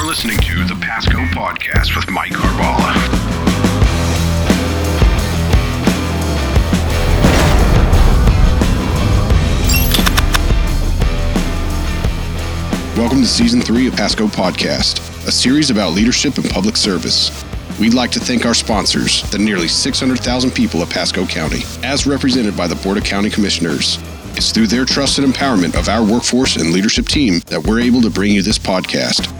You're listening to the Pasco Podcast with Mike Carballa. Welcome to Season 3 of Pasco Podcast, a series about leadership and public service. We'd like to thank our sponsors, the nearly 600,000 people of Pasco County, as represented by the Board of County Commissioners. It's through their trust and empowerment of our workforce and leadership team that we're able to bring you this podcast.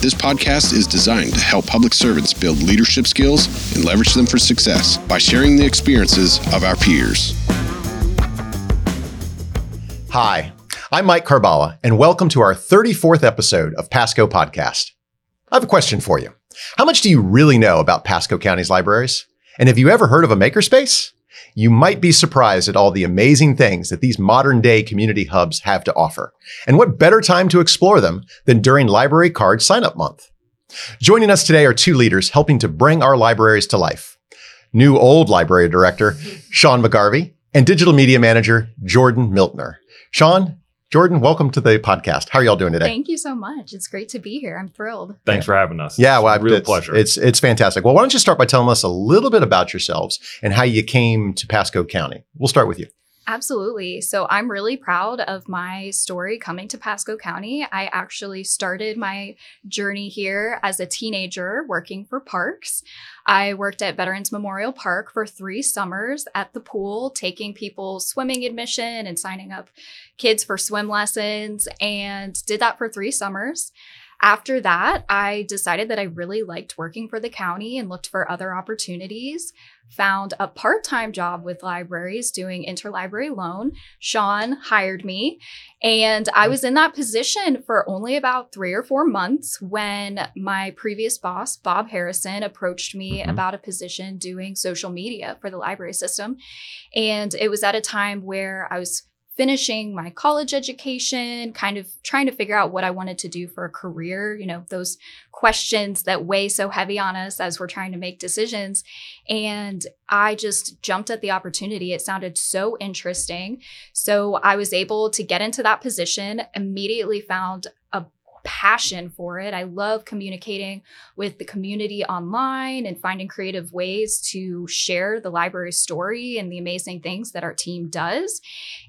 This podcast is designed to help public servants build leadership skills and leverage them for success by sharing the experiences of our peers. Hi, I'm Mike Carballa, and welcome to our 34th episode of Pasco Podcast. I have a question for you. How much do you really know about Pasco County's libraries? And have you ever heard of a makerspace? You might be surprised at all the amazing things that these modern day community hubs have to offer. And what better time to explore them than during Library Card Sign Up Month? Joining us today are two leaders helping to bring our libraries to life. New old library director, Sean McGarvey, and digital media manager, Jordan Miltner. Sean, Jordan, welcome to the podcast. How are y'all doing today? Thank you so much. It's great to be here. I'm thrilled. Thanks for having us. Yeah, It's well, a real it's, pleasure. It's it's fantastic. Well, why don't you start by telling us a little bit about yourselves and how you came to Pasco County? We'll start with you. Absolutely. So I'm really proud of my story coming to Pasco County. I actually started my journey here as a teenager working for parks. I worked at Veterans Memorial Park for three summers at the pool, taking people swimming admission and signing up kids for swim lessons, and did that for three summers. After that, I decided that I really liked working for the county and looked for other opportunities. Found a part time job with libraries doing interlibrary loan. Sean hired me, and I was in that position for only about three or four months when my previous boss, Bob Harrison, approached me Mhm. about a position doing social media for the library system. And it was at a time where I was finishing my college education, kind of trying to figure out what I wanted to do for a career, you know, those questions that weigh so heavy on us as we're trying to make decisions. And I just jumped at the opportunity. It sounded so interesting. So I was able to get into that position, immediately found passion for it. I love communicating with the community online and finding creative ways to share the library story and the amazing things that our team does.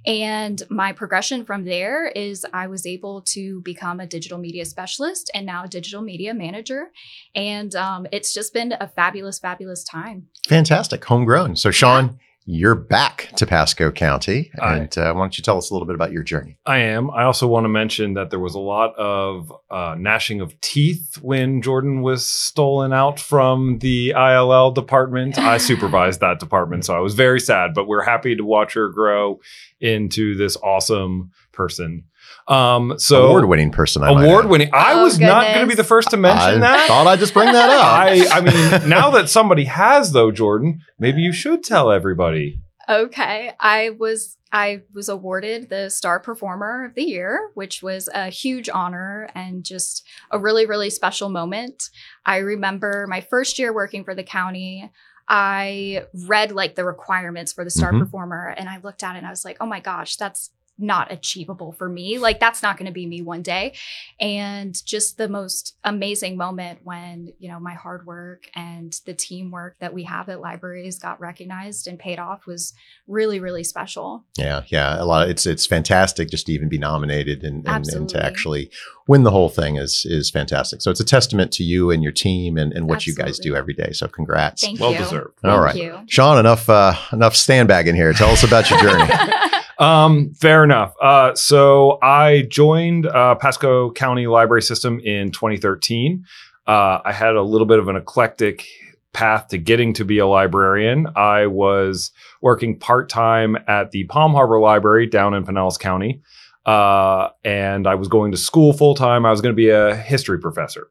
And my progression from there is I was able to become a digital media specialist and now a digital media manager. And um, it's just been a fabulous, fabulous time. Fantastic, homegrown. So, Sean, you're back to Pasco County, and uh, why don't you tell us a little bit about your journey? I am. I also want to mention that there was a lot of uh, gnashing of teeth when Jordan was stolen out from the ILL department. I supervised that department, so I was very sad, but we're happy to watch her grow into this awesome person. Um, so Award-winning person. I award-winning. I Oh, was not going to be the first to mention I that. thought I'd just bring that up. I, I mean, now that somebody has, though, Jordan, maybe you should tell everybody. Okay. I was I was awarded the Star Performer of the Year, which was a huge honor and just a really, really special moment. I remember my first year working for the county. I read like the requirements for the Star Mhm. Performer and I looked at it and I was like, oh my gosh, that's not achievable for me. Like that's not going to be me one day. And just the most amazing moment when, you know, my hard work and the teamwork that we have at libraries got recognized and paid off was really, really special. Yeah, yeah, a lot. Of, it's it's fantastic just to even be nominated and and, and to actually win the whole thing is is fantastic. So it's a testament to you and your team and, and what you guys do every day. So congrats. Thank Well you. deserved. All Thank right. you. Sean, enough uh, enough sandbagging here. Tell us about your journey. Um, fair enough. Uh, so I joined uh, Pasco County Library System in 2013. Uh, I had a little bit of an eclectic path to getting to be a librarian. I was working part time at the Palm Harbor Library down in Pinellas County, uh, and I was going to school full time. I was going to be a history professor.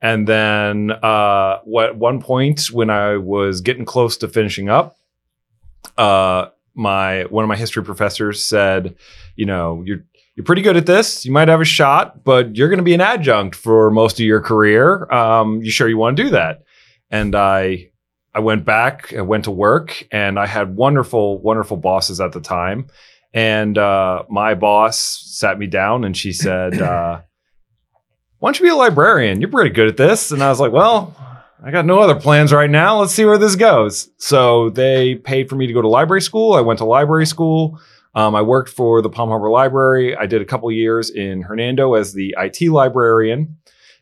And then, uh, what, one point when I was getting close to finishing up, uh, my one of my history professors said, you know, you're you're pretty good at this. You might have a shot, but you're going to be an adjunct for most of your career. Um, you sure you want to do that? And I I went back, I went to work, and I had wonderful, wonderful bosses at the time. And uh, my boss sat me down and she said, uh, why don't you be a librarian? You're pretty good at this. And I was like, well, I got no other plans right now. Let's see where this goes. So they paid for me to go to library school. I went to library school. Um, I worked for the Palm Harbor Library. I did a couple years in Hernando as the IT librarian.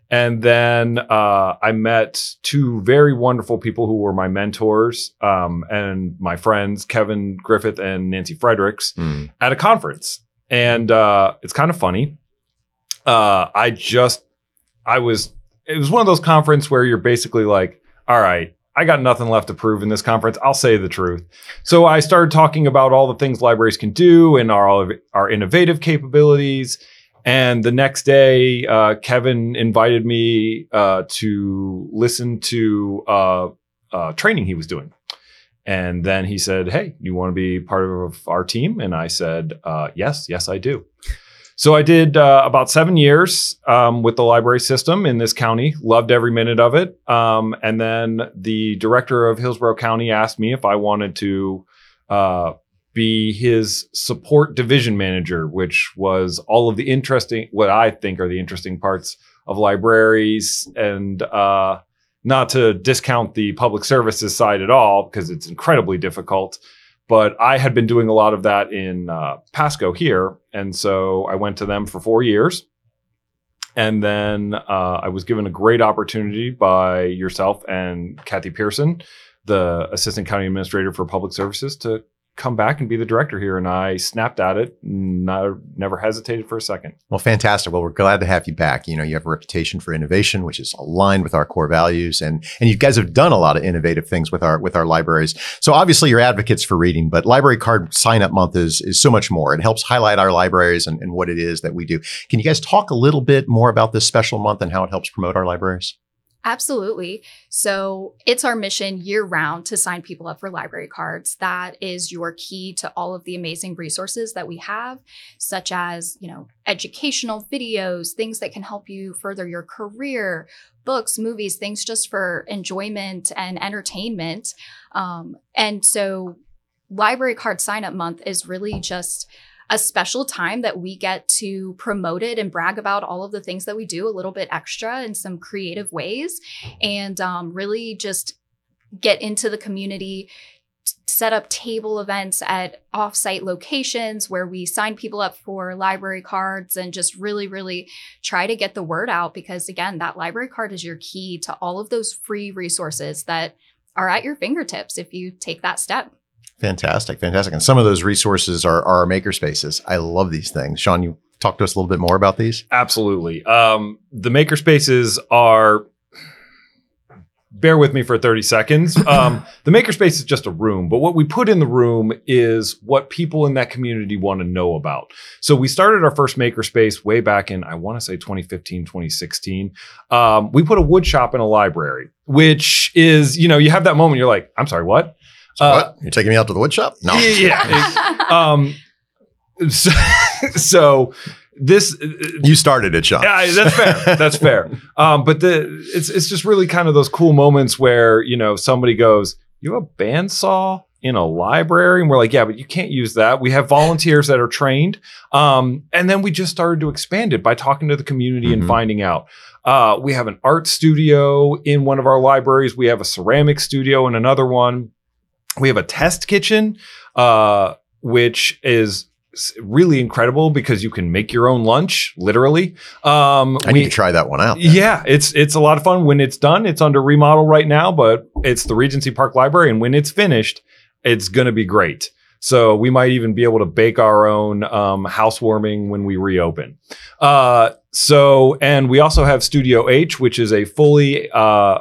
And then uh, I met two very wonderful people who were my mentors um, and my friends, Kevin Griffith and Nancy Fredericks, Mm. at a conference. And uh, it's kind of funny. Uh, I just, I was, it was one of those conferences where you're basically like, all right, I got nothing left to prove in this conference. I'll say the truth. So I started talking about all the things libraries can do and our, our innovative capabilities. And the next day, uh, Kevin invited me uh, to listen to uh, uh, training he was doing. And then he said, Hey, you want to be part of our team? And I said, uh, Yes, yes, I do. So I did uh, about seven years um, with the library system in this county. Loved every minute of it. Um, and then the director of Hillsborough County asked me if I wanted to uh, be his support division manager, which was all of the interesting, what I think are the interesting parts of libraries, and uh, not to discount the public services side at all because it's incredibly difficult but I had been doing a lot of that in uh, Pasco here, and so I went to them for four years, and then uh, I was given a great opportunity by yourself and Kathy Pearson, the assistant county administrator for public services, to come back and be the director here, and I snapped at it, not, never hesitated for a second. Well, fantastic. Well, we're glad to have you back. You know, you have a reputation for innovation, which is aligned with our core values, and and you guys have done a lot of innovative things with our with our libraries. So obviously, you're advocates for reading, but Library Card Sign Up Month is is so much more. It helps highlight our libraries and, and what it is that we do. Can you guys talk a little bit more about this special month and how it helps promote our libraries? Absolutely. So it's our mission year round to sign people up for library cards. That is your key to all of the amazing resources that we have, such as, you know, educational videos, things that can help you further your career, books, movies, things just for enjoyment and entertainment. Um, and so library card sign up month is really just a special time that we get to promote it and brag about all of the things that we do a little bit extra in some creative ways and um, really just get into the community set up table events at offsite locations where we sign people up for library cards and just really really try to get the word out because again that library card is your key to all of those free resources that are at your fingertips if you take that step Fantastic, fantastic. And some of those resources are, are our maker spaces. I love these things. Sean, you talk to us a little bit more about these. Absolutely. Um, the maker spaces are. Bear with me for 30 seconds. Um, the makerspace is just a room, but what we put in the room is what people in that community want to know about. So we started our first makerspace way back in, I want to say 2015, 2016. Um, we put a wood shop in a library, which is, you know, you have that moment, you're like, I'm sorry, what? Uh, what? You're taking me out to the wood shop? No. Yeah. um, so, so this You started it, Sean. yeah, that's fair. That's fair. Um, but the it's it's just really kind of those cool moments where you know somebody goes, "You have a bandsaw in a library," and we're like, "Yeah, but you can't use that." We have volunteers that are trained, um, and then we just started to expand it by talking to the community and Mhm. finding out. Uh, we have an art studio in one of our libraries. We have a ceramic studio in another one. We have a test kitchen, uh, which is really incredible because you can make your own lunch, literally. Um, I need to try that one out. yeah, it's it's a lot of fun when it's done. It's under remodel right now, but it's the Regency Park Library, and when it's finished, it's gonna be great. So we might even be able to bake our own um, housewarming when we reopen. Uh, so, and we also have Studio H, which is a fully uh,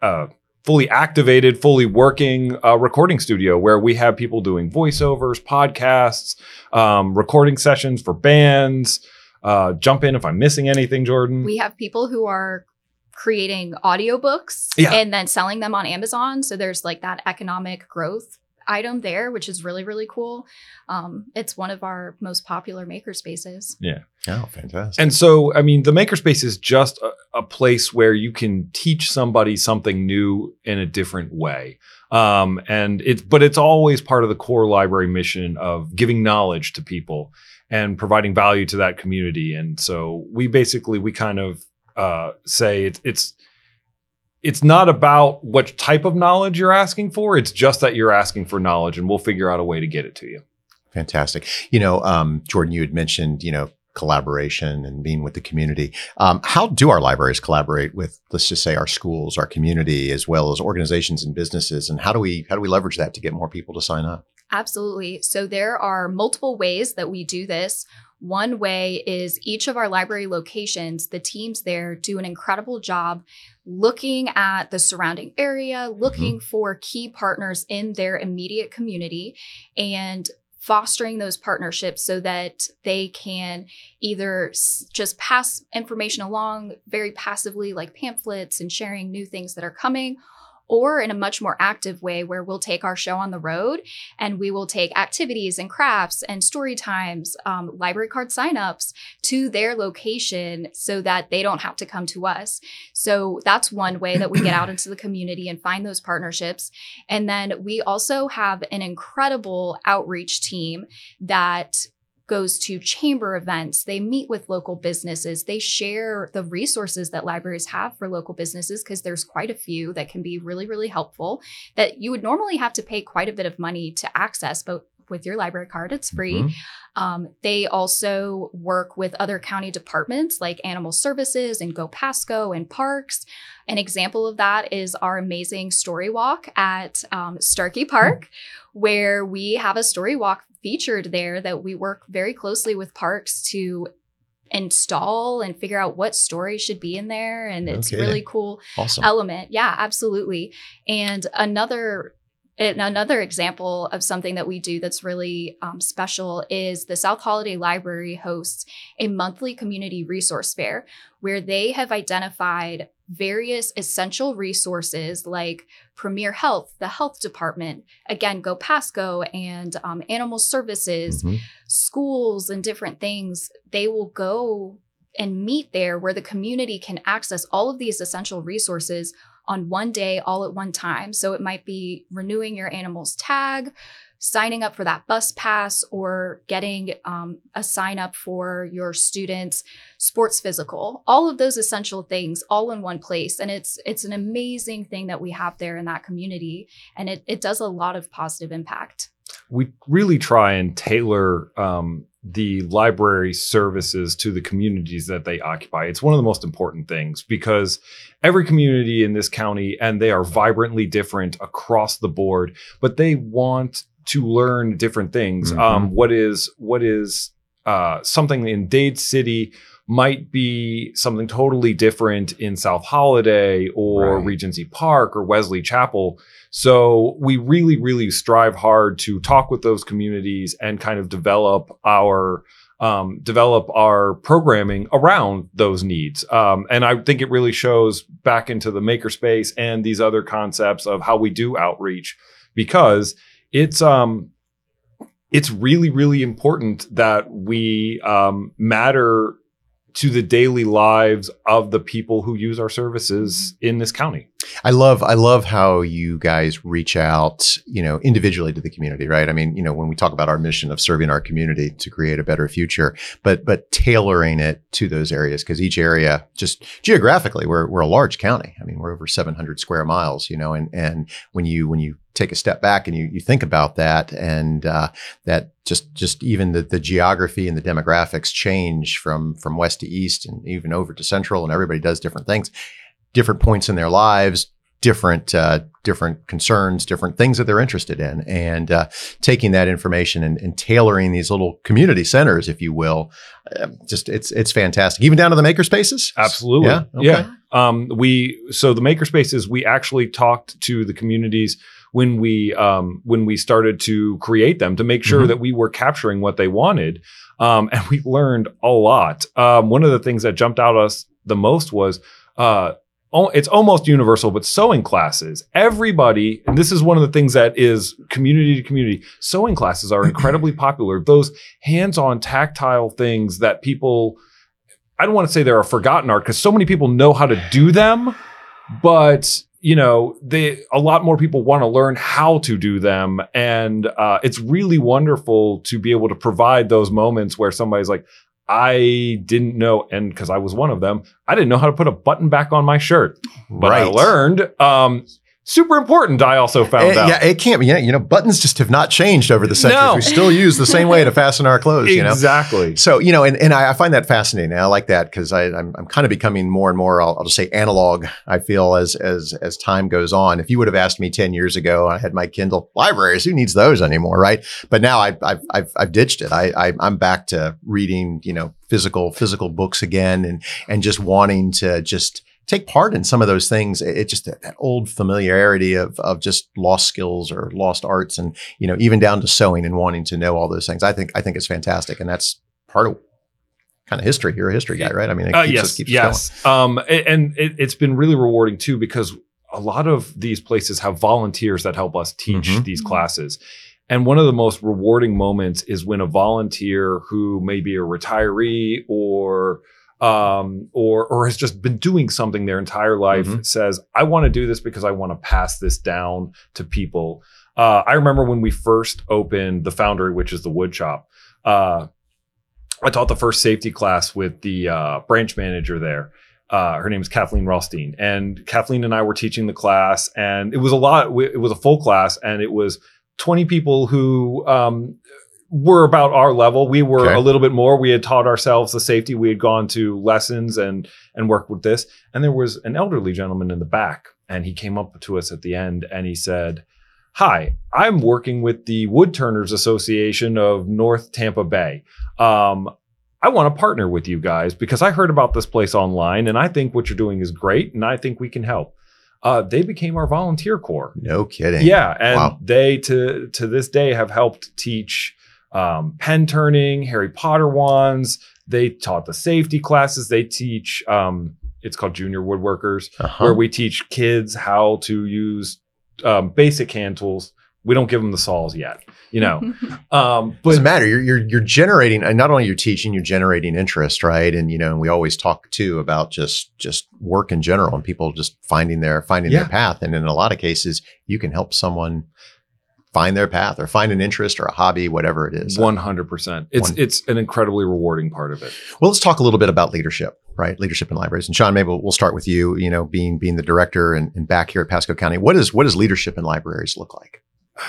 uh, fully activated, fully working uh, recording studio where we have people doing voiceovers, podcasts, um, recording sessions for bands. Uh, jump in if I'm missing anything, Jordan. we have people who are creating audiobooks Yeah. and then selling them on Amazon. So there's like that economic growth item there, which is really, really cool. Um, it's one of our most popular makerspaces. Yeah. Oh, fantastic. And so, I mean, the makerspace is just a, a place where you can teach somebody something new in a different way. Um, and it's, but it's always part of the core library mission of giving knowledge to people and providing value to that community. And so we basically, we kind of uh, say it's it's it's not about what type of knowledge you're asking for. It's just that you're asking for knowledge, and we'll figure out a way to get it to you. Fantastic. You know, um, Jordan, you had mentioned, you know, collaboration and being with the community. Um, how do our libraries collaborate with, let's just say, our schools, our community, as well as organizations and businesses? And how do we how do we leverage that to get more people to sign up? Absolutely. So there are multiple ways that we do this. One way is each of our library locations, the teams there do an incredible job looking at the surrounding area, looking mm-hmm. for key partners in their immediate community, and fostering those partnerships so that they can either s- just pass information along very passively, like pamphlets and sharing new things that are coming, or in a much more active way where we'll take our show on the road and we will take activities and crafts and story times, um, library card signups to their location so that they don't have to come to us. So that's one way that we get out into the community and find those partnerships. And then we also have an incredible outreach team that goes to chamber events. They meet with local businesses. They share the resources that libraries have for local businesses because there's quite a few that can be really, really helpful that you would normally have to pay quite a bit of money to access, but with your library card, it's free. Mm-hmm. Um, they also work with other county departments like Animal Services and Go Pasco and Parks. An example of that is our amazing story walk at um, Starkey Park, mm-hmm. where we have a story walk featured there that we work very closely with parks to install and figure out what story should be in there and it's okay. really cool awesome. element yeah absolutely and another and another example of something that we do that's really um, special is the South Holiday Library hosts a monthly community resource fair where they have identified various essential resources like Premier Health, the health department, again, Go Pasco and um, animal services, mm-hmm. schools, and different things. They will go and meet there where the community can access all of these essential resources on one day all at one time. So it might be renewing your animal's tag, signing up for that bus pass, or getting um, a sign up for your student's sports physical. All of those essential things all in one place. And it's it's an amazing thing that we have there in that community. And it, it does a lot of positive impact. We really try and tailor um, the library services to the communities that they occupy. It's one of the most important things because every community in this county, and they are vibrantly different across the board, but they want to learn different things. Mm-hmm. Um, what is what is uh, something in Dade City might be something totally different in South Holiday or right. Regency Park or Wesley Chapel. So we really, really strive hard to talk with those communities and kind of develop our um, develop our programming around those needs. Um, and I think it really shows back into the makerspace and these other concepts of how we do outreach because it's um it's really really important that we um, matter to the daily lives of the people who use our services in this county. I love I love how you guys reach out, you know, individually to the community, right? I mean, you know, when we talk about our mission of serving our community to create a better future, but but tailoring it to those areas because each area just geographically we're we're a large county. I mean, we're over 700 square miles, you know, and and when you when you take a step back and you, you think about that and uh, that just just even the, the geography and the demographics change from from west to east and even over to central and everybody does different things different points in their lives different uh, different concerns, different things that they're interested in, and uh, taking that information and, and, tailoring these little community centers, if you will, uh, just it's it's fantastic. Even down to the maker spaces. Absolutely, yeah, okay. yeah. Um, we so the maker spaces we actually talked to the communities when we um, when we started to create them to make sure mm-hmm. that we were capturing what they wanted. Um, and we learned a lot. Um, one of the things that jumped out at us the most was uh, it's almost universal, but sewing classes. Everybody, and this is one of the things that is community to community. Sewing classes are incredibly popular. Those hands-on, tactile things that people. I don't want to say they're a forgotten art because so many people know how to do them, but you know, they a lot more people want to learn how to do them, and uh, it's really wonderful to be able to provide those moments where somebody's like, I didn't know, and because I was one of them, I didn't know how to put a button back on my shirt. But I learned. Um, super important. I also found It- out. yeah, it can't be. You know, buttons just have not changed over the centuries. No. We still use the same way to fasten our clothes. You know, exactly. So, you know, and, and I, I find that fascinating. I like that because I'm, I'm kind of becoming more and more, I'll, I'll just say analog, I feel as, as, as time goes on. If you would have asked me 10 years ago, I had my Kindle libraries, who needs those anymore? Right. But now I, I've, I've, I've ditched it. I, I, I'm back to reading, you know, physical, physical books again and, and just wanting to just take part in some of those things. It, it just that, that old familiarity of, of just lost skills or lost arts and, you know, even down to sewing and wanting to know all those things. I think, I think it's fantastic. And that's part of kind of history. You're a history guy, right? I mean, it Uh, keeps yes, us, keeps us yes. Um, and it, it's been really rewarding too because a lot of these places have volunteers that help us teach Mhm. these Mhm. classes. And one of the most rewarding moments is when a volunteer who may be a retiree or um, or or has just been doing something their entire life Mhm. says, "I want to do this because I want to pass this down to people." Uh, I remember when we first opened the Foundry, which is the wood shop. Uh, I taught the first safety class with the uh, branch manager there. Uh, her name is Kathleen Rothstein, and Kathleen and I were teaching the class, and it was a lot. It was a full class, and it was twenty people who um, were about our level. We were Okay. a little bit more. We had taught ourselves the safety. We had gone to lessons and and worked with this. And there was an elderly gentleman in the back, and he came up to us at the end, and he said, "Hi, I'm working with the Woodturners Association of North Tampa Bay." um, I want to partner with you guys because I heard about this place online and I think what you're doing is great and I think we can help. Uh, they became our volunteer corps. No kidding. Yeah, and Wow. they to to this day have helped teach um, pen turning, Harry Potter wands. They taught the safety classes. They teach. Um, it's called Junior Woodworkers, Uh-huh. where we teach kids how to use um, basic hand tools. We don't give them the saws yet, you know. Um, but doesn't matter. You're you're you're generating, and not only you're teaching, you're generating interest, right? And you know, and we always talk too about just just work in general and people just finding their finding Yeah. their path. And in a lot of cases, you can help someone find their path or find an interest or a hobby, whatever it is. One hundred percent. It's One- it's an incredibly rewarding part of it. Well, let's talk a little bit about leadership, right? Leadership in libraries. And Sean, maybe we'll, we'll start with you. You know, being being the director and, and back here at Pasco County, what is what does leadership in libraries look like?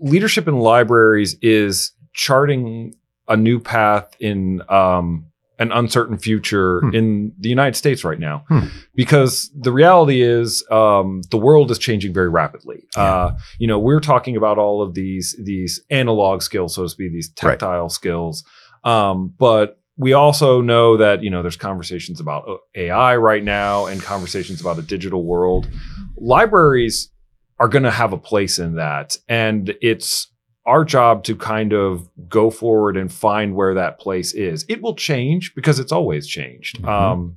Leadership in libraries is charting a new path in um, an uncertain future Hmm. in the United States right now, Hmm. because the reality is um, the world is changing very rapidly. Yeah. Uh, you know, we're talking about all of these these analog skills, so to speak, these Right. tactile skills, um, but we also know that you know there's conversations about uh, AI right now and conversations about a digital world. Libraries are going to have a place in that, and it's our job to kind of go forward and find where that place is. It will change because it's always changed. Mhm. Um,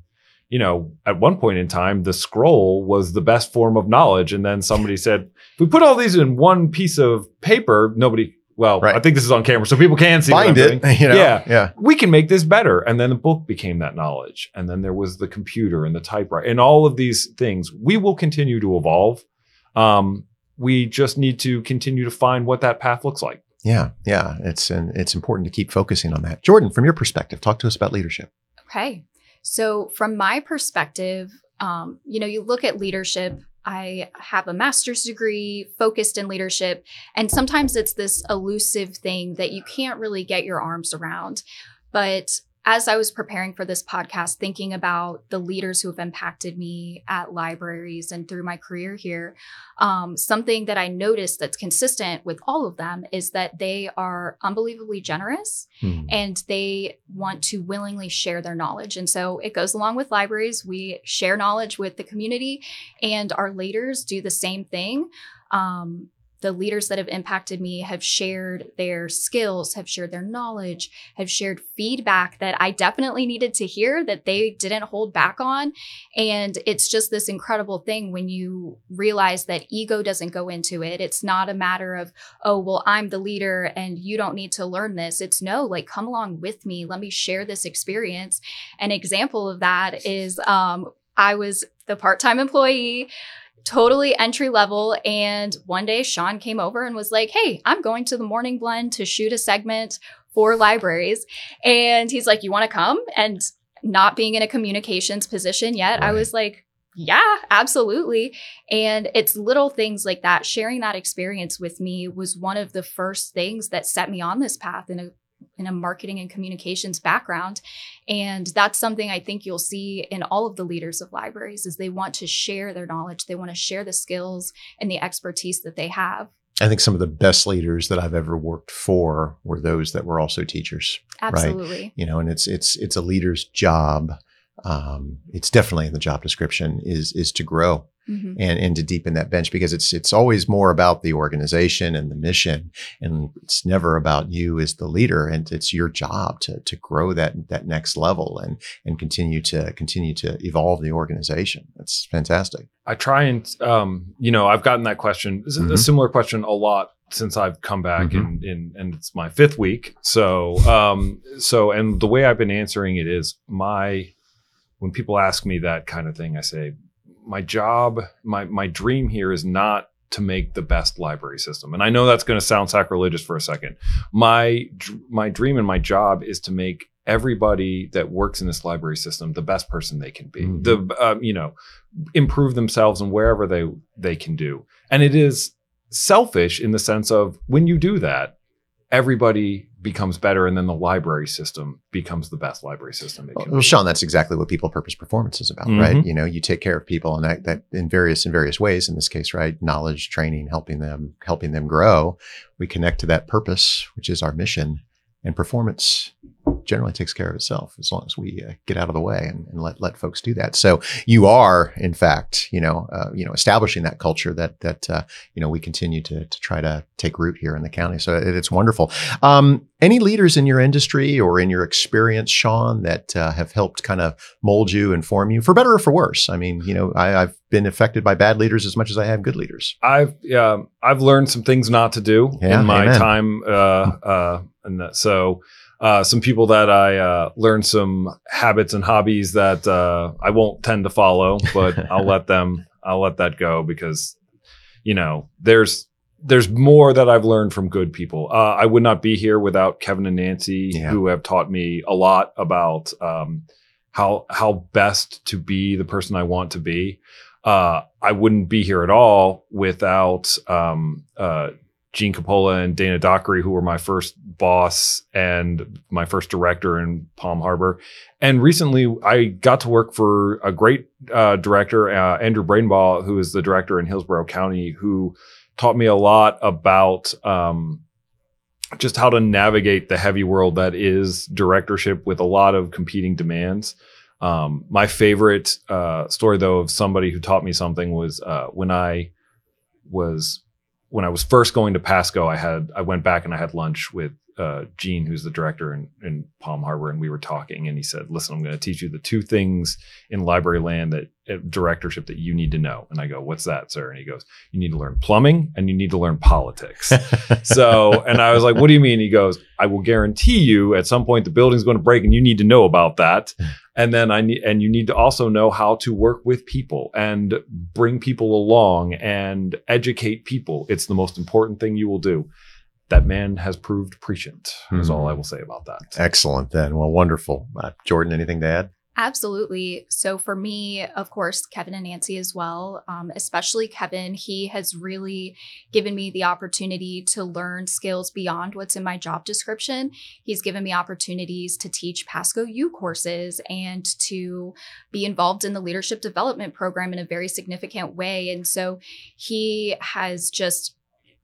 you know, at one point in time, the scroll was the best form of knowledge, and then somebody said, "If we put all these in one piece of paper, nobody." Well, Right. I think this is on camera, so people can see. Find it. You know? Yeah. Yeah. we can make this better. And then the book became that knowledge. And then there was the computer and the typewriter and all of these things. We will continue to evolve. Um, we just need to continue to find what that path looks like. Yeah, yeah, it's and it's important to keep focusing on that. Jordan, from your perspective, talk to us about leadership. Okay. So, from my perspective, um, you know, you look at leadership. I have a master's degree focused in leadership, and sometimes it's this elusive thing that you can't really get your arms around. But as I was preparing for this podcast, thinking about the leaders who have impacted me at libraries and through my career here, um, something that I noticed that's consistent with all of them is that they are unbelievably generous Hmm. and they want to willingly share their knowledge. And so it goes along with libraries. We share knowledge with the community, and our leaders do the same thing. Um, the leaders that have impacted me have shared their skills, have shared their knowledge, have shared feedback that I definitely needed to hear that they didn't hold back on. And it's just this incredible thing when you realize that ego doesn't go into it. It's not a matter of, oh, well, I'm the leader and you don't need to learn this. It's no, like, come along with me. Let me share this experience. An example of that is um, I was the part time employee, totally entry level. And one day Sean came over and was like, hey, I'm going to the morning blend to shoot a segment for libraries. And he's like, You want to come? And not being in a communications position yet, I was like, yeah, absolutely. And it's little things like that. Sharing that experience with me was one of the first things that set me on this path in a in a marketing and communications background. And that's something I think you'll see in all of the leaders of libraries is they want to share their knowledge. They want to share the skills and the expertise that they have. I think some of the best leaders that I've ever worked for were those that were also teachers. Absolutely. You know, and it's it's it's a leader's job. Um, it's definitely in the job description is is to grow Mhm. and and to deepen that bench because it's it's always more about the organization and the mission and it's never about you as the leader and it's your job to to grow that that next level and and continue to continue to evolve the organization. That's fantastic. I try and um, you know, I've gotten that question, this is a similar question a lot since I've come back Mhm. and in and it's my fifth week. So um so and the way I've been answering it is my when people ask me that kind of thing, I say, my job, my my dream here is not to make the best library system. And I know that's going to sound sacrilegious for a second. My my dream and my job is to make everybody that works in this library system the best person they can be. Mhm. The um, you know, improve themselves and wherever they they can do. And it is selfish in the sense of when you do that, everybody becomes better and then the library system becomes the best library system it can Well, be. Sean, that's exactly what people purpose performance is about, Mhm. right? You know, you take care of people and that, that in various in various ways, in this case, right? Knowledge, training, helping them, helping them grow. We connect to that purpose, which is our mission and performance generally takes care of itself as long as we uh, get out of the way and, and let let folks do that. So you are, in fact, you know, uh, you know, establishing that culture that that uh, you know we continue to to try to take root here in the county. So it, it's wonderful. Um, any leaders in your industry or in your experience, Sean, that uh, have helped kind of mold you and form you for better or for worse? I mean, you know, I, I've been affected by bad leaders as much as I have good leaders. I've um I've learned some things not to do Yeah, in my amen. time. And that, so uh, some people that I uh, learned some habits and hobbies that uh, I won't tend to follow, but I'll let them. I'll let that go because you know there's there's more that I've learned from good people. Uh, I would not be here without Kevin and Nancy, Yeah. who have taught me a lot about um, how how best to be the person I want to be. Uh, I wouldn't be here at all without um, uh, Gene Coppola and Dana Dockery, who were my first boss and my first director in Palm Harbor. And recently, I got to work for a great uh, director, uh, Andrew Breidenbaugh, who is the director in Hillsborough County, who taught me a lot about um, just how to navigate the heavy world that is directorship with a lot of competing demands. Um, my favorite uh, story, though, of somebody who taught me something was uh, when I was when I was first going to Pasco. I had I went back and I had lunch with uh, Gene, who's the director in, in Palm Harbor, and we were talking. And he said, "Listen, I'm going to teach you the two things in library land that uh, directorship that you need to know." And I go, "What's that, sir?" And he goes, "You need to learn plumbing and you need to learn politics." so, and I was like, "What do you mean?" He goes, "I will guarantee you at some point the building's going to break, and you need to know about that." And then I need, and you need to also know how to work with people and bring people along and educate people. It's the most important thing you will do. That man has proved prescient. Is all I will say about that. Excellent, then. Well, wonderful. Uh, Jordan, anything to add? Absolutely. So for me, of course, Kevin and Nancy as well, um, especially Kevin, he has really given me the opportunity to learn skills beyond what's in my job description. He's given me opportunities to teach Pasco U courses and to be involved in the leadership development program in a very significant way. And so he has just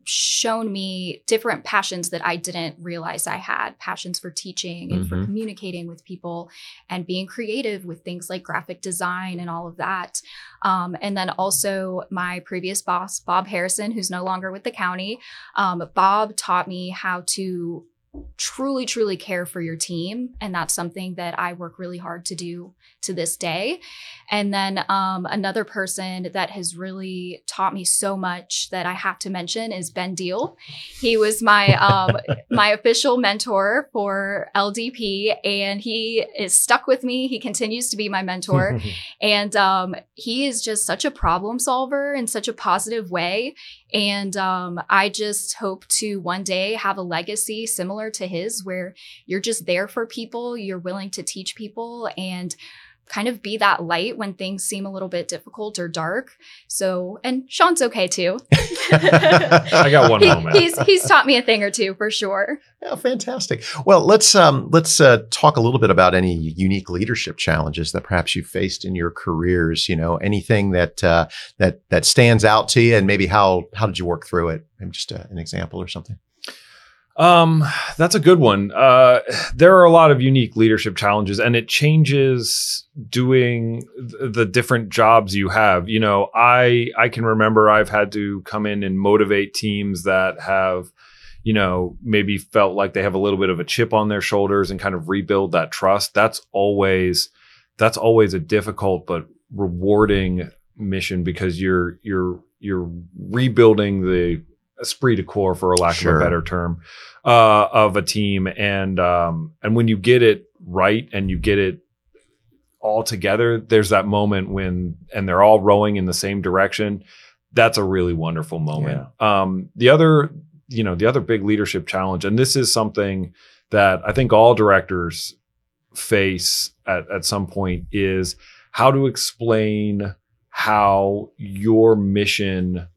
shown me different passions that I didn't realize I had passions for teaching and for Mhm. communicating with people and being creative with things like graphic design and all of that. Um, and then also my previous boss, Bob Harrison, who's no longer with the county. Um, Bob taught me how to truly, truly care for your team. And that's something that I work really hard to do to this day. And then um, another person that has really taught me so much that I have to mention is Ben Deal. He was my um, my official mentor for LDP, and he is stuck with me. He continues to be my mentor, and um, he is just such a problem solver in such a positive way. And um, I just hope to one day have a legacy similar to his, where you're just there for people, you're willing to teach people, and kind of be that light when things seem a little bit difficult or dark. So, and Sean's okay too. I got one He- moment. he's he's taught me a thing or two for sure. Yeah, fantastic. Well, let's um, let's uh, talk a little bit about any unique leadership challenges that perhaps you faced in your careers. You know, anything that uh, that that stands out to you, and maybe how how did you work through it? Maybe just a, an example or something. Um, that's a good one. Uh, there are a lot of unique leadership challenges, and it changes doing th- the different jobs you have. You know, I I can remember I've had to come in and motivate teams that have, you know, maybe felt like they have a little bit of a chip on their shoulders and kind of rebuild that trust. That's always that's always a difficult but rewarding mission because you're you're you're rebuilding the esprit de corps, for a lack Sure. of a better term, uh, of a team. And um, and when you get it right and you get it all together, there's that moment when and they're all rowing in the same direction. That's a really wonderful moment. Um, the other, you know, the other big leadership challenge, and this is something that I think all directors face at, at some point is how to explain how your mission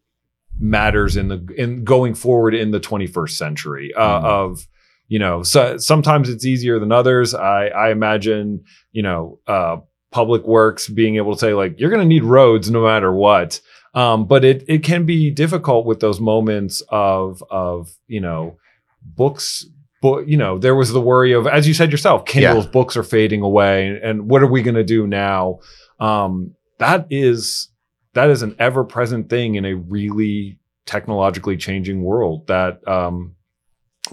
matters in the in going forward in the 21st century uh, Mhm. of you know so sometimes it's easier than others. I i imagine you know uh public works being able to say like you're going to need roads no matter what. Um but it it can be difficult with those moments of of you know books but you know there was the worry of as you said yourself kindle's books are fading away and what are we going to do now? Um that is that is an ever present thing in a really technologically changing world that um,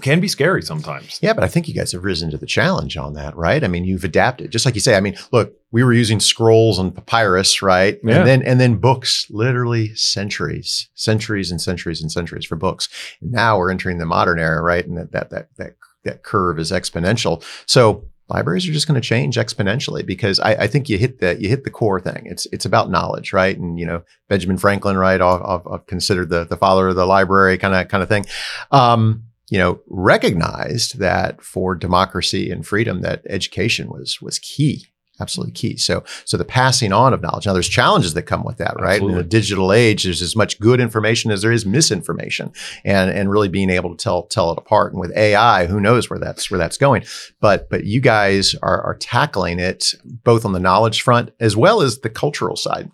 can be scary sometimes. Yeah, but I think you guys have risen to the challenge on that, right? I mean, you've adapted, just like you say. I mean, look, we were using scrolls and papyrus, right? Yeah. And then and then books, literally centuries, centuries and centuries and centuries for books. Now we're entering the modern era, right? And that that that that, that curve is exponential. So libraries are just going to change exponentially because I, I think you hit the you hit the core thing. It's it's about knowledge, right? And you know, Benjamin Franklin, right? I've, considered the the father of the library, kind of kind of thing. Um, you know, recognized that for democracy and freedom, that education was was key, absolutely key. So, so the passing on of knowledge. Now, there's challenges that come with that, right? In Absolutely. the digital age, there's as much good information as there is misinformation, and and really being able to tell tell it apart. And with AI, who knows where that's where that's going? But but you guys are are tackling it both on the knowledge front as well as the cultural side.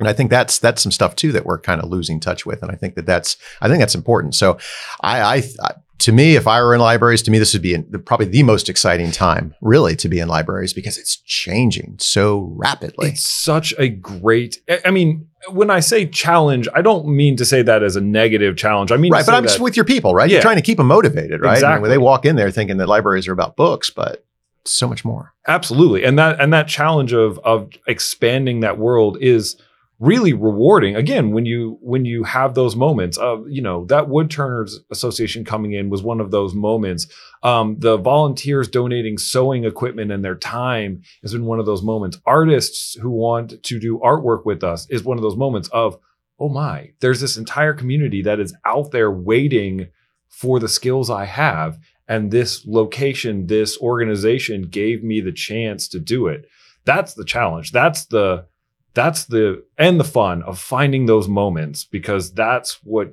And I think that's that's some stuff too that we're kind of losing touch with, and I think that that's I think that's important. So, I, I, I to me, if I were in libraries, to me this would be in, probably the most exciting time, really, to be in libraries because it's changing so rapidly. It's such a great. I- mean, when I say challenge, I don't mean to say that as a negative challenge. I mean, right, but I'm just with your people, right? Yeah. You're trying to keep them motivated, right? I mean, Exactly. when they walk in there thinking that libraries are about books, but so much more. absolutely, and that and that challenge of of expanding that world is really rewarding. Again when you when you have those moments of you know that wood turners association coming in was one of those moments. Um, the volunteers donating sewing equipment and their time has been one of those moments. Artists who want to do artwork with us is one of those moments of oh my there's this entire community that is out there waiting for the skills i have. And this location this organization gave me the chance to do it. That's the challenge. That's the that's the and the fun of finding those moments because that's what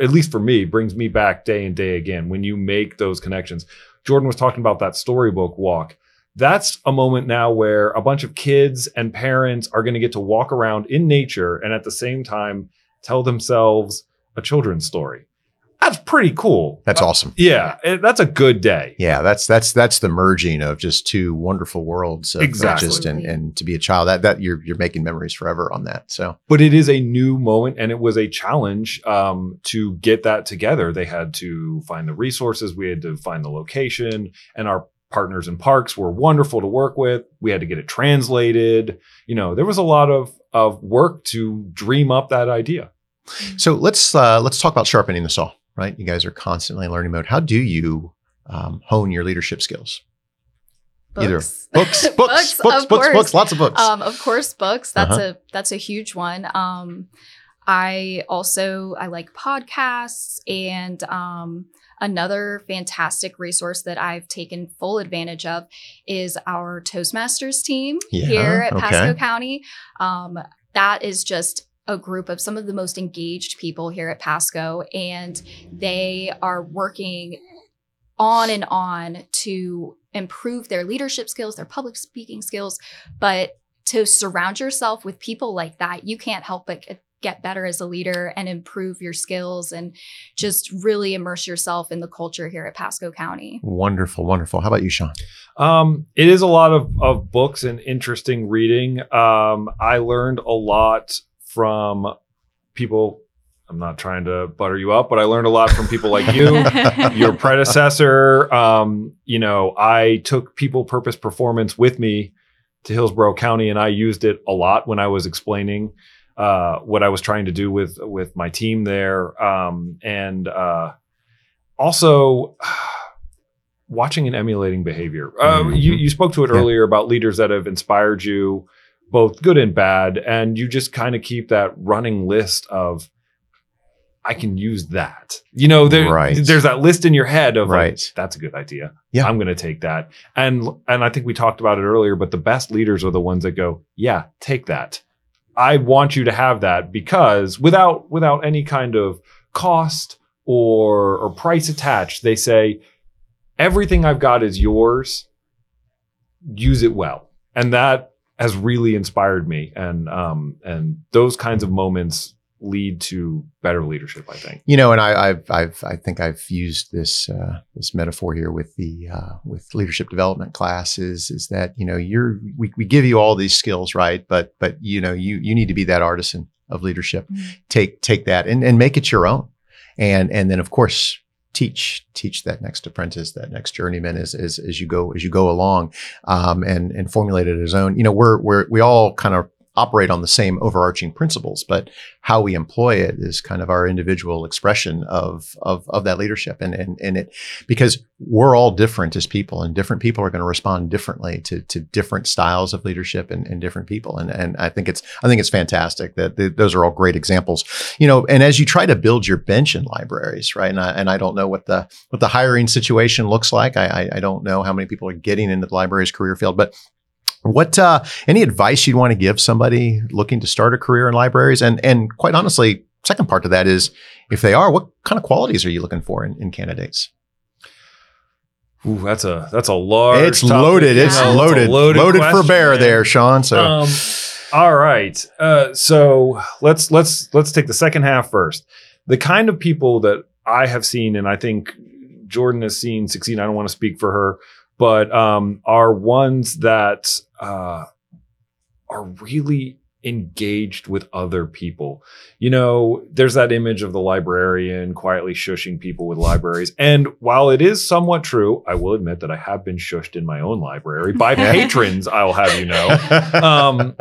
at least for me brings me back day and day again. When you make those connections jordan was talking about that storybook walk. That's a moment now where a bunch of kids and parents are going to get to walk around in nature and at the same time tell themselves a children's story that's pretty cool That's Uh, awesome. yeah it- that's a good day Yeah, that's that's that's the merging of just two wonderful worlds. Of, of Exactly. just and, and to be a child, that that you're you're making memories forever on that. So but it is a new moment and it was a challenge um, to get that together they had to find the resources we had to find the location and our partners in parks were wonderful to work with we had to get it translated you know there was a lot of of work to dream up that idea So let's uh, let's talk about sharpening the saw. Right, you guys are constantly in learning mode. How do you um, hone your leadership skills? Either Books. books, books, books, books, books, lots of books. Um, of course, books. That's Uh-huh. a that's a huge one. Um, I also I like podcasts and um, another fantastic resource that I've taken full advantage of is our Toastmasters team Yeah, here at okay. Pasco County. Um, that is just a group of some of the most engaged people here at Pasco, and they are working on and on to improve their leadership skills, their public speaking skills, but to surround yourself with people like that, you can't help but get- get better as a leader and improve your skills and just really immerse yourself in the culture here at Pasco County. Wonderful, wonderful. How about you, Sean? Um, it is a lot of, of books and interesting reading. Um, I learned a lot from people. I'm not trying to butter you up, but I learned a lot from people like you, your predecessor. Um, you know, I took people purpose performance with me to Hillsborough County, and I used it a lot when I was explaining uh, what I was trying to do with with my team there, um, and uh, also watching and emulating behavior. Uh, Mhm. you you spoke to it Yeah. earlier about leaders that have inspired you, both good and bad, and you just kind of keep that running list of. I can use that. You know, there, Right. there's that list in your head of like, Right. that's a good idea. Yeah. I'm going to take that. And and I think we talked about it earlier, but the best leaders are the ones that go, "Yeah, take that. I want you to have that because without without any kind of cost or or price attached, they say everything I've got is yours. Use it well." And that has really inspired me and um and those kinds of moments lead to better leadership, I think. You know, and I, I've, I've, I think I've used this, uh, this metaphor here with the, uh, with leadership development classes is that, you know, you're, we, we give you all these skills, right? But, but, you know, you, you need to be that artisan of leadership. Mhm. Take, take that and, and make it your own. And, and then of course, teach, teach that next apprentice, that next journeyman as, as, as you go, as you go along, um, and, and formulate it as own. You know, we're, we're, we all kind of operate on the same overarching principles, but how we employ it is kind of our individual expression of of of that leadership. And and and it because we're all different as people and different people are going to respond differently to to different styles of leadership and, and different people. And and I think it's I think it's fantastic that th- those are all great examples. You know and as you try to build your bench in libraries right and I, and I don't know what the what the hiring situation looks like. I I, I don't know how many people are getting into the libraries career field but what uh, any advice you'd want to give somebody looking to start a career in libraries? And and quite honestly, second part to that is if they are, what kind of qualities are you looking for in, in candidates? Ooh, that's a that's a large. it's topic. loaded. It's Yeah. loaded. A Loaded, for bear man. there, Sean. So Um, all right. Uh, so let's let's let's take the second half first. The kind of people that I have seen, and I think Jordan has seen succeed. I don't want to speak for her, but um, are ones that uh, are really engaged with other people. You know, there's that image of the librarian quietly shushing people with libraries. And while it is somewhat true, I will admit that I have been shushed in my own library by patrons, I'll have you know um,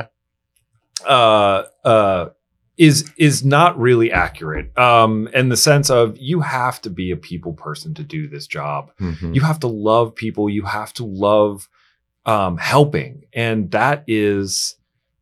uh, uh, is is not really accurate um, in the sense of you have to be a people person to do this job. Mhm. You have to love people. You have to love um, helping, and that is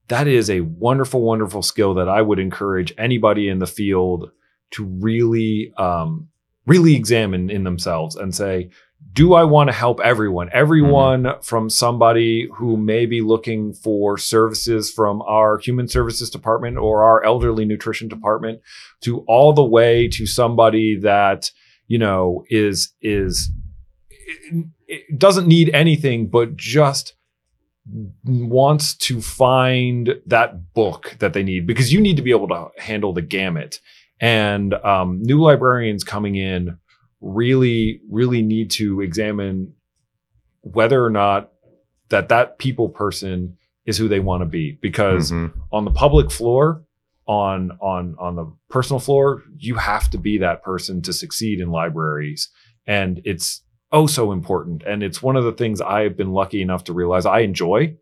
that is a wonderful, wonderful skill that I would encourage anybody in the field to really, um, really examine in themselves and say, do I want to help everyone? Everyone from somebody who may be looking for services from our human services department or our elderly nutrition department to all the way to somebody that, you know, is, is, doesn't need anything but just wants to find that book that they need because you need to be able to handle the gamut. And um, new librarians coming in really, really need to examine whether or not that that people person is who they want to be. Because Mhm. on the public floor on on on the personal floor you have to be that person to succeed in libraries. And it's oh so important. And it's one of the things i have been lucky enough to realize i enjoy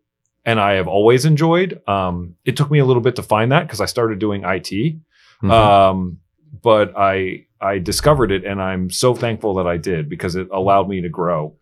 and i have always enjoyed. Um, it took me a little bit to find that because i started doing it Mhm. um, but i i discovered it and i'm so thankful that i did because it allowed me to grow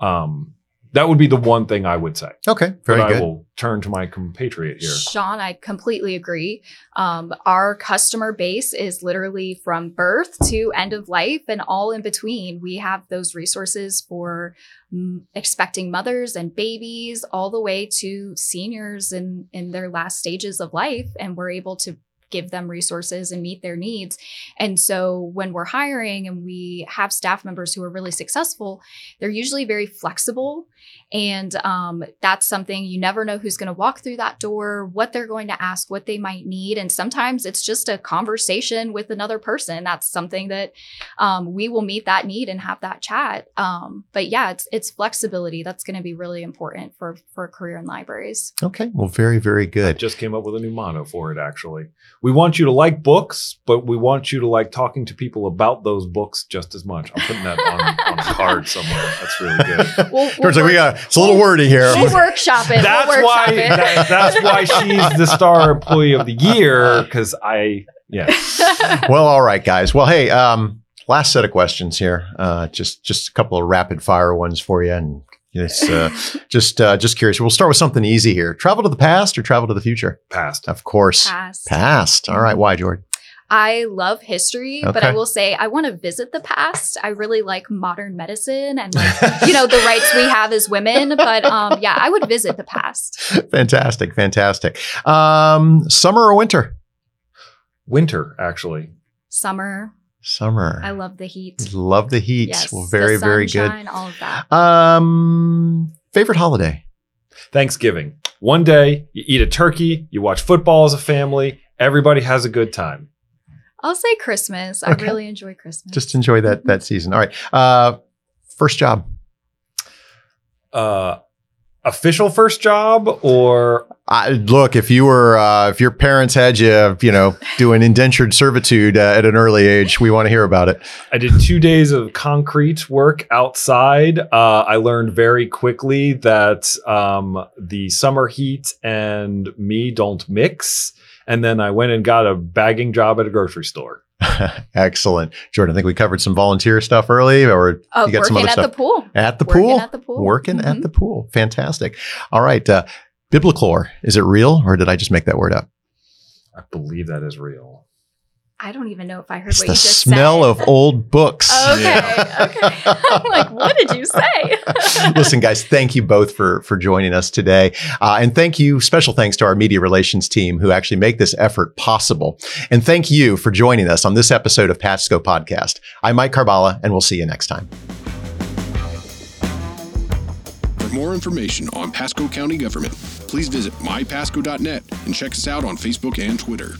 um, that would be the one thing I would say. Okay, very but good. I will turn to my compatriot here. Sean, I completely agree. Um, our customer base is literally from birth to end of life and all in between. We have those resources for mm, expecting mothers and babies, all the way to seniors in, in their last stages of life. And we're able to give them resources and meet their needs. And so when we're hiring and we have staff members who are really successful, they're usually very flexible. And um, that's something you never know who's going to walk through that door, what they're going to ask, what they might need. And sometimes it's just a conversation with another person. That's something that um, we will meet that need and have that chat. Um, but yeah, it's it's flexibility that's going to be really important for for a career in libraries. Okay, well, very, very I good. just came up with a new motto for it, actually. We want you to like books, but we want you to like talking to people about those books just as much. I'm putting that on, on a card somewhere. That's really good. We'll, George's like, we got it's a little wordy here. We'll workshop it. That's we'll why. workshop it. that- that's why she's the star employee of the year because I. Yeah. well, all right, guys. Well, hey, um, last set of questions here. Uh, just just a couple of rapid fire ones for you, and it's uh, just uh, just curious. We'll start with something easy here. Travel to the past or travel to the future? Past. Of course, Pass. past. All right, why, Jordan? I love history, but I will say I want to visit the past. I really like modern medicine and like, you know, the rights we have as women. But um, yeah, I would visit the past. fantastic, fantastic. Um, summer or winter? Winter, actually. Summer. Summer. I love the heat. Love the heat. Yes. well, very, the very good. All of that. Um, favorite holiday? Thanksgiving. One day, you eat a turkey, you watch football as a family, everybody has a good time. I'll say Christmas. I really enjoy Christmas. Just enjoy that that season. All right. Uh, first job. Uh, official first job or I, look, if you were, uh, if your parents had you, you know, doing indentured servitude uh, at an early age, we want to hear about it. I did two days of concrete work outside. Uh, I learned very quickly that um, the summer heat and me don't mix. And then I went and got a bagging job at a grocery store. Excellent, Jordan. I think we covered some volunteer stuff early, or uh, you got some working other at stuff the pool. at the Working pool. at the pool. Working at Mhm. the pool. Fantastic. All right. Uh, Biblichor. Is it real, or did I just make that word up? I believe that is real. I don't even know if I heard It's what the you just smell of old books. Okay. Yeah. Okay. I'm like, what did you say? Listen, guys, thank you both for for joining us today, uh, and thank you. Special thanks to our media relations team who actually make this effort possible, and thank you for joining us on this episode of Pasco Podcast. I'm Mike Carballa, and we'll see you next time. For more information on Pasco County government, please visit mypasco.net and check us out on Facebook and Twitter.